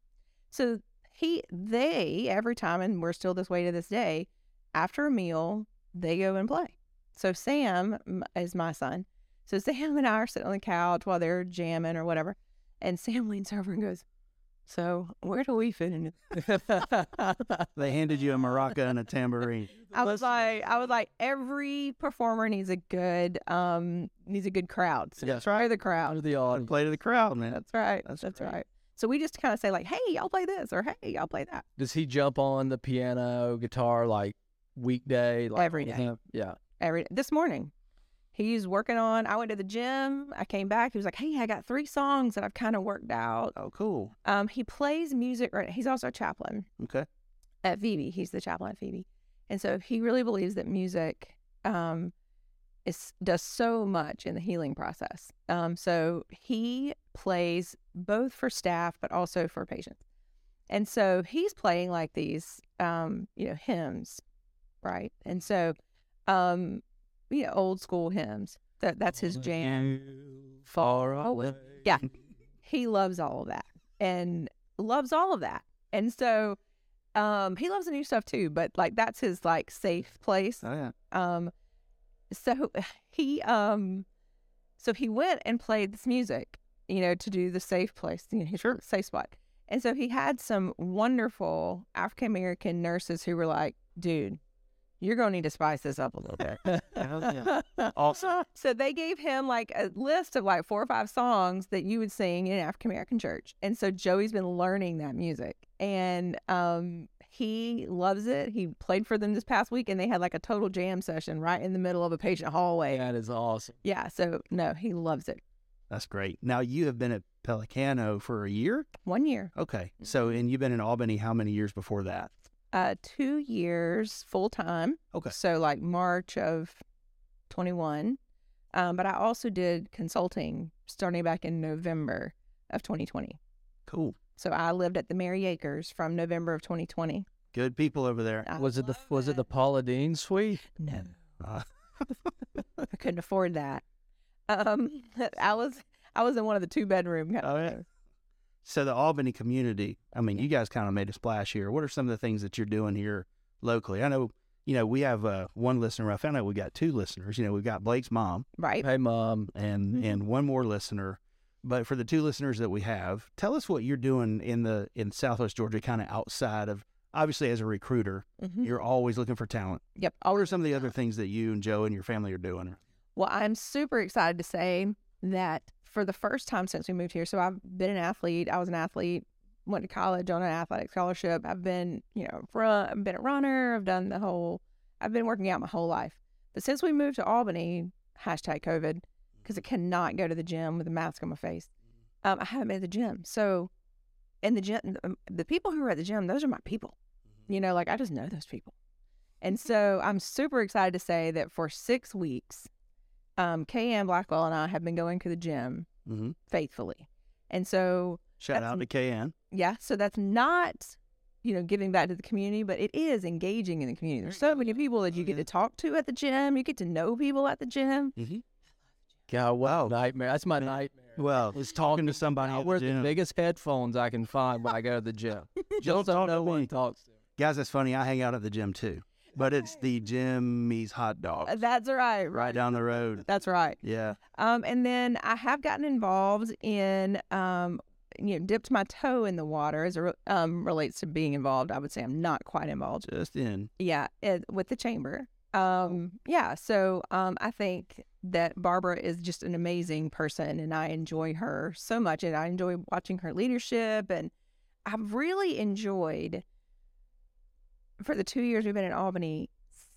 So he, they, every time, and we're still this way to this day, after a meal, they go and play. So Sam is my son. So Sam and I are sitting on the couch while they're jamming or whatever. And Sam leans over and goes, So where do we fit in? *laughs* They handed you a maraca and a tambourine. *laughs* I was like, I was like, every performer needs a good, um, needs a good crowd. So Yes. try the Under crowd. the audience. Play to the crowd, man. That's right. That's That's, right. So we just kind of say like, hey, y'all play this, or hey, y'all play that. Does he jump on the piano, guitar like weekday? Like Every all the day. time? Yeah. Every this morning, he's working on. I went to the gym. I came back. He was like, "Hey, I got three songs that I've kind of worked out." Oh, cool. Um, he plays music. Right. He's also a chaplain Okay. at Phoebe. He's the chaplain at Phoebe, and so he really believes that music um, is does so much in the healing process. Um, so he plays both for staff but also for patients, and so he's playing like these, um, you know, hymns, right? And so, um, know, old school hymns. That that's his jam. Far Oh, away. yeah. He loves all of that and loves all of that, and so. Um, he loves the new stuff too, but like that's his like safe place. Oh yeah. Um, so *sighs* he um, so he went and played this music, you know, to do the safe place, you know, his safe spot. And so he had some wonderful African American nurses who were like, "Dude, you're gonna need to spice this up a little bit." *laughs* Awesome. *laughs* So they gave him like a list of like four or five songs that you would sing in an African American church. And so Joey's been learning that music and um he loves it. He played for them this past week and they had like a total jam session right in the middle of a patient hallway. That is awesome. Yeah. So no, he loves it. That's great. Now you have been at Pellicano for a year. One year. Okay. So and you've been in Albany how many years before that? Uh two years full time. Okay. So like March of twenty one. Um, but I also did consulting starting back in November of twenty twenty. Cool. So I lived at the Merry Acres from November of 2020. Good people over there. I Was it the love was it the Paula Deen suite? No, Uh, *laughs* I couldn't afford that. Um, *laughs* I was I was in one of the two bedroom. Kind Oh, of yeah. So the Albany community. I mean, you guys kind of made a splash here. What are some of the things that you're doing here locally? I know. You know, we have uh, one listener. I found out we got two listeners. You know, we've got Blake's mom right. Hey mom. and Mhm. and one more listener. But for the two listeners that we have, tell us what you're doing in the in Southwest Georgia, kind of outside of obviously as a recruiter, Mhm. you're always looking for talent. Yep. What are some of the other things that you and Joe and your family are doing? Well, I'm super excited to say that for the first time since we moved here, so I've been an athlete. I was an athlete, went to college on an athletic scholarship. I've been, you know, run, I've been a runner. I've done the whole. I've been working out my whole life. But since we moved to Albany, hashtag COVID, because I cannot go to the gym with a mask on my face, um, I haven't been to the gym. So, in the gym, um, the people who are at the gym, those are my people. You know, like I just know those people. And *laughs* so I'm super excited to say that for six weeks, um, KM Blackwell and I have been going to the gym Mm-hmm. faithfully. And so, Shout out to KN. yeah, so that's not, you know, giving back to the community, but it is engaging in the community. There's so many people that you get to talk to at the gym. You get to know people at the gym. Mm-hmm. God, what Wow. nightmare. That's my nightmare. Well, Is talking to somebody I at the wear the biggest headphones I can find when I go to the gym. *laughs* Don't Just so talk to no one me. talks to. Guys, that's funny. I hang out at the gym too, but it's the Jimmy's hot dog Uh, That's right. right down the road. That's right. Yeah. Um, and then I have gotten involved in, um, you know, dipped my toe in the water as it um, relates to being involved. I would say I'm not quite involved. Just in. Yeah, it, with the chamber. Um, yeah, so um, I think that Barbara is just an amazing person, and I enjoy her so much, and I enjoy watching her leadership, and I've really enjoyed for the two years we've been in Albany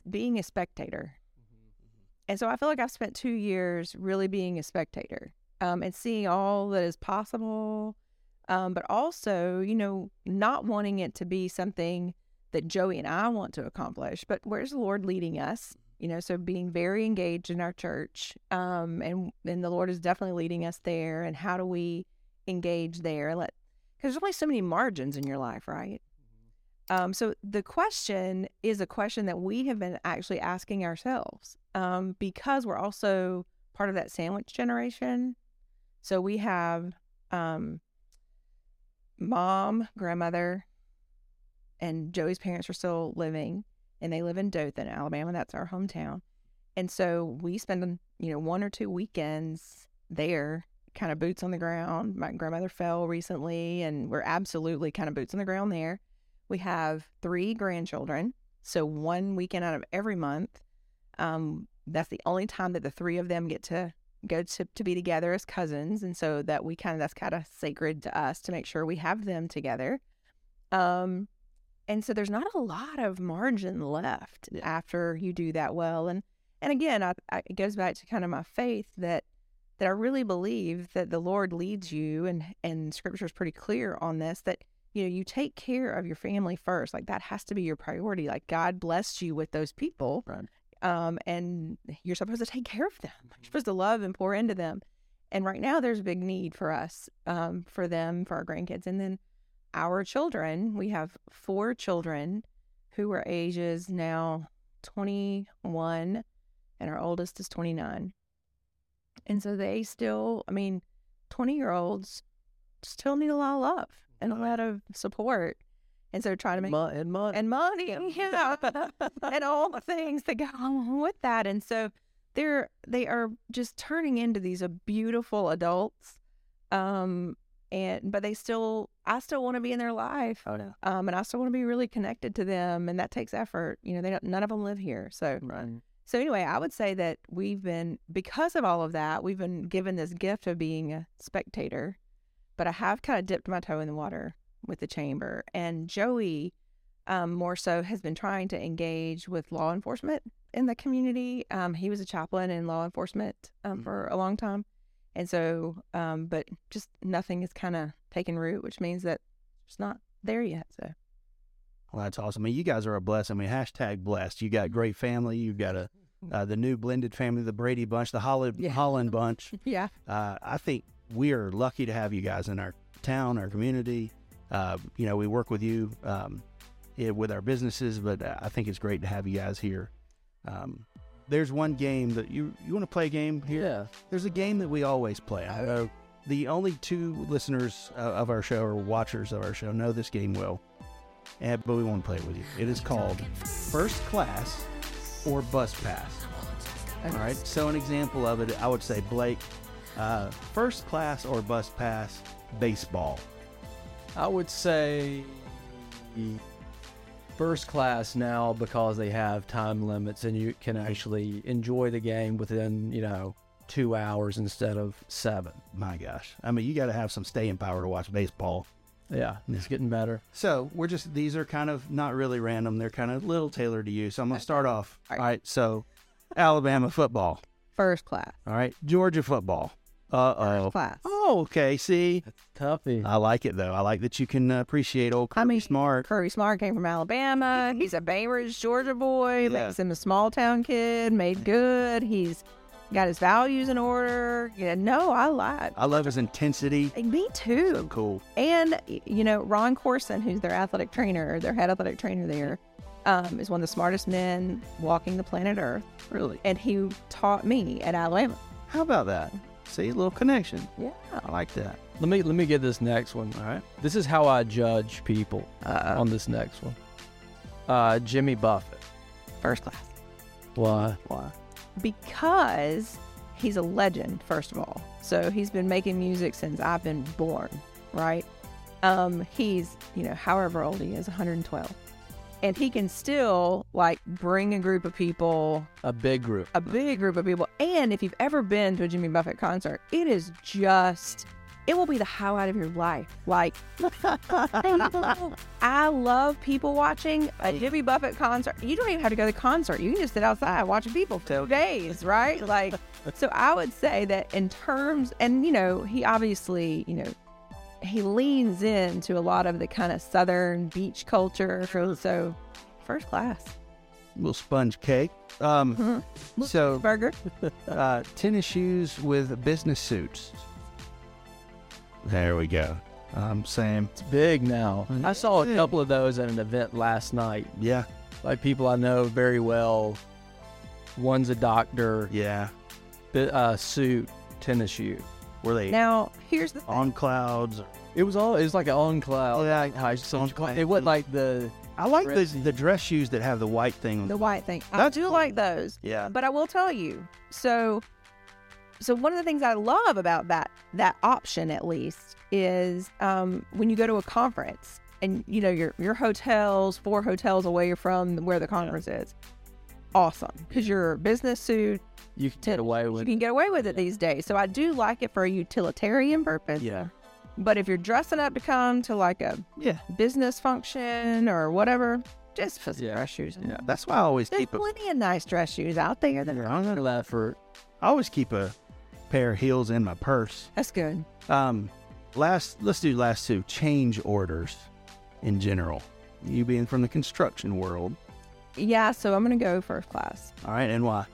being a spectator, and so I feel like I've spent two years really being a spectator, um, and seeing all that is possible, um, but also, you know, not wanting it to be something that Joey and I want to accomplish, but where's the Lord leading us? You know, so being very engaged in our church, um, and and the Lord is definitely leading us there. And how do we engage there? Let because there's only so many margins in your life, right? Um, so the question is a question that we have been actually asking ourselves, um, because we're also part of that sandwich generation. So we have um, mom, grandmother, and Joey's parents are still living, and they live in Dothan, Alabama. That's our hometown. And so we spend, you know, one or two weekends there, kind of boots on the ground. My grandmother fell recently, and we're absolutely kind of boots on the ground there. We have three grandchildren, so one weekend out of every month. Um, that's the only time that the three of them get to go to, to be together as cousins, and so that we kind of that's kind of sacred to us to make sure we have them together. Um, and so there's not a lot of margin left Yeah. after you do that well, and And again, I, I, it goes back to kind of my faith that that I really believe that the Lord leads you, and and Scripture is pretty clear on this that you know you take care of your family first. Like that has to be your priority. Like God blessed you with those people, Right. um, and you're supposed to take care of them. You're supposed to love and pour into them. And right now, there's a big need for us, um, for them, for our grandkids, and then our children. We have four children who are ages now 21 and our oldest is 29. And so they still, I mean, 20 year olds still need a lot of love and a lot of support. And so trying to make Mo- and money. and money, *laughs* yeah, and all the things that go along with that. And so they're they are just turning into these uh, beautiful adults, um, and but they still, I still want to be in their life, Oh no. um, and I still want to be really connected to them, and that takes effort. You know, they don't, none of them live here, so Right. so anyway, I would say that we've been because of all of that, we've been given this gift of being a spectator, but I have kind of dipped my toe in the water with the chamber, and Joey, um, more so, has been trying to engage with law enforcement in the community. Um, he was a chaplain in law enforcement um, Mhm. for a long time, and so, um, but just nothing has kind of taken root, which means that it's not there yet. So Well, that's awesome. I mean, you guys are a blessing. I mean, hashtag blessed. You got great family. You've got a uh, the new blended family, the Brady bunch, the Holland Yeah. Holland bunch. *laughs* yeah, Uh, I think we are lucky to have you guys in our town, our community. Uh, you know, we work with you um, yeah, with our businesses, but uh, I think it's great to have you guys here. Um, there's one game that you you want to play a game here. yeah. There's a game that we always play. I know the only two listeners uh, of our show or watchers of our show know this game well, and, but we want to play it with you. It is called First Class or Bus Pass. All right. So an example of it, I would say Blake, uh, First Class or Bus Pass baseball. I would say first class now because they have time limits and you can actually enjoy the game within, you know, two hours instead of seven. My gosh, I mean, you got to have some staying power to watch baseball. Yeah, it's getting better. So we're just these are kind of not really random. They're kind of little tailored to you. So I'm gonna start off. All All right. right. So Alabama football. first class, All right. Georgia football. Uh first oh. class. Oh, okay. See, Tuffy. I like it though. I like that you can uh, appreciate old Kirby I mean, Smart. Kirby Smart came from Alabama. *laughs* He's a Bainbridge, Georgia boy. Yeah. Makes him a small town kid. Made good. He's got his values in order. Yeah, no, I lied. I love his intensity. Me too. So cool. And you know, Ron Courson, who's their athletic trainer, their head athletic trainer there, um, is one of the smartest men walking the planet Earth. Really. And he taught me at Alabama. How about that? See, a little connection. Yeah. I like that. Let me let me get this next one. All right. This is how I judge people Uh, on this next one. Uh, Jimmy Buffett. first class. Why? Why? because he's a legend first of all so he's been making music since i've been born right um he's you know however old he is 112 and he can still like bring a group of people A big group. a big group of people and if you've ever been to a jimmy buffett concert it is just it will be the highlight of your life like *laughs* I love people watching a Jimmy Buffett concert. You don't even have to go to the concert. You can just sit outside watching people for two days, right? Like, so I would say that in terms, and you know, he obviously, you know, he leans into a lot of the kind of southern beach culture. So, first class. little sponge cake. Um. Mhm. So Burger. *laughs* uh, tennis shoes with business suits. There we go. I'm saying, It's big now. I saw a couple of those at an event last night. yeah, Like people I know very well. One's a doctor, yeah. bi- uh, suit, tennis shoe. Were they Now, here's the thing. on clouds? It was all. It was like an on cloud. Oh, yeah. high, so On it wasn't like the. I like the the dress shoes that have the white thing. on the white thing. I That's do like those. Yeah. But I will tell you, so so one of the things I love about that that option at least is um, when you go to a conference and you know your your hotels four hotels away from where the conference is. Awesome, because your business suit You can get away you with. can get away with it these days. So I do like it for a utilitarian purpose. Yeah. But if you're dressing up to come to like a Yeah. business function or whatever, just for some Yeah. dress shoes. Yeah. That's why I always There's keep a. plenty of nice dress shoes out there. That I'm gonna- Glad for I always keep a pair of heels in my purse. That's good. Um, last, let's do last two change orders in general. You being from the construction world, Yeah, so I'm gonna go first class. all right, and why?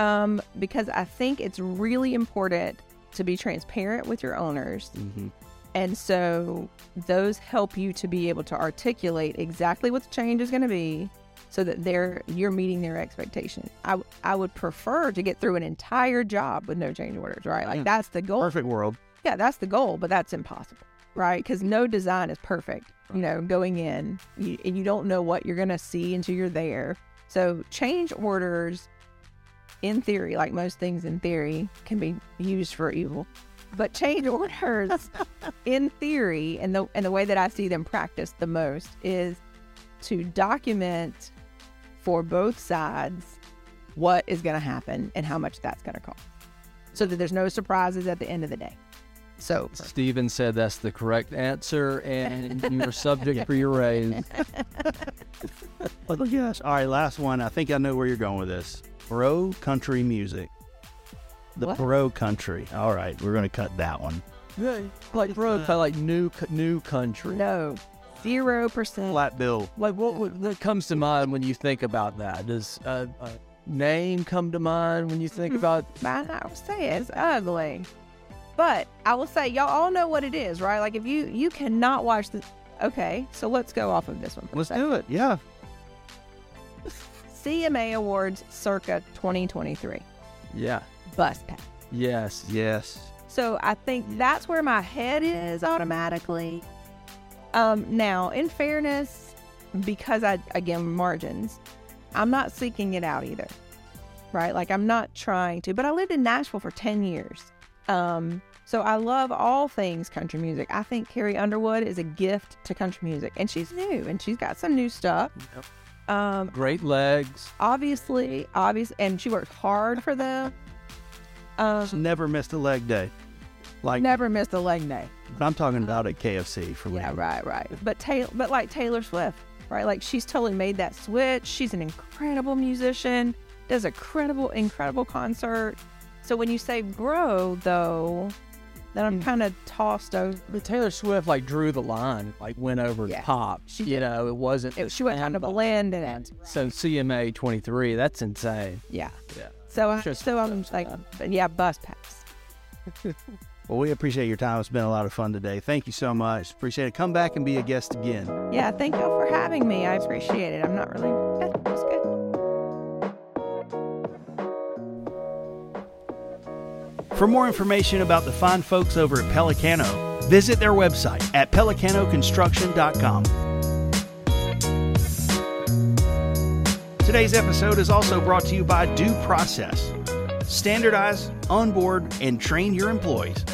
Um, because I think it's really important to be transparent with your owners. Mm-hmm. And so those help you to be able to articulate exactly what the change is going to be so that they're you're meeting their expectation. I I would prefer to get through an entire job with no change orders, right? Like Yeah. that's the goal. Perfect world. Yeah, that's the goal, but that's impossible, right? Cuz no design is perfect. You know, going in, you, and you don't know what you're going to see until you're there. So change orders in theory, like most things in theory, can be used for evil. But change orders *laughs* in theory and the and the way that I see them practiced the most is to document for both sides what is going to happen and how much that's going to cost. So that there's no surprises at the end of the day. So Steven said that's the correct answer, and you're subject for your raise. Oh gosh. All right, last one. I think I know where you're going with this. Bro country music. The What? bro country. All right, we're gonna cut that one. Yeah, like bro, kinda like new c- new country. no, zero percent. Flat bill. Like what, what that comes to mind when you think about that? Does a, a name come to mind when you think mm-hmm. about? I will say it, it's ugly. But I will say, y'all all know what it is, right? Like if you you cannot watch the. Okay, so let's go off of this one. For Let's a second. do it. Yeah. CMA Awards circa 2023. Yeah. Bus pass. Yes. Yes. So I think that's where my head is automatically. Um, now, in fairness, because I again margins, I'm not seeking it out either, right? Like I'm not trying to. But I lived in Nashville for ten years, um, so I love all things country music. I think Carrie Underwood is a gift to country music, and she's new and she's got some new stuff. Um, Great legs. obviously, obvious, and she worked hard for them. Um, Never missed a leg day. Like never missed a leg day. But I'm talking about at KFC for Yeah, me. right, right. But Taylor, but like Taylor Swift, right? Like she's totally made that switch. She's an incredible musician. Does a credible, incredible concert. So when you say grow, though, then I'm mm. kind of tossed over. But Taylor Swift like drew the line, like went over Yeah. the top. She you know, it wasn't. It, she went kind of blend in it. So CMA 23, that's insane. Yeah. Yeah. So I, Just so I'm like, yeah, bus pass. *laughs* Well, we appreciate your time. It's been a lot of fun today. Thank you so much. Appreciate it. Come back and be a guest again. Yeah, thank y'all for having me. I appreciate it. I'm not really. It's good. For more information about the fine folks over at Pellicano, visit their website at pellicanoconstruction.com. Today's episode is also brought to you by Due Process. Standardize, onboard, and train your employees.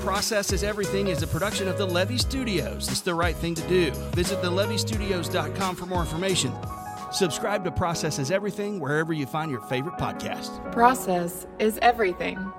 Process is Everything is a production of the Levy Studios. It's the right thing to do. Visit thelevystudios.com for more information. Subscribe to Process is Everything wherever you find your favorite podcast. Process is everything.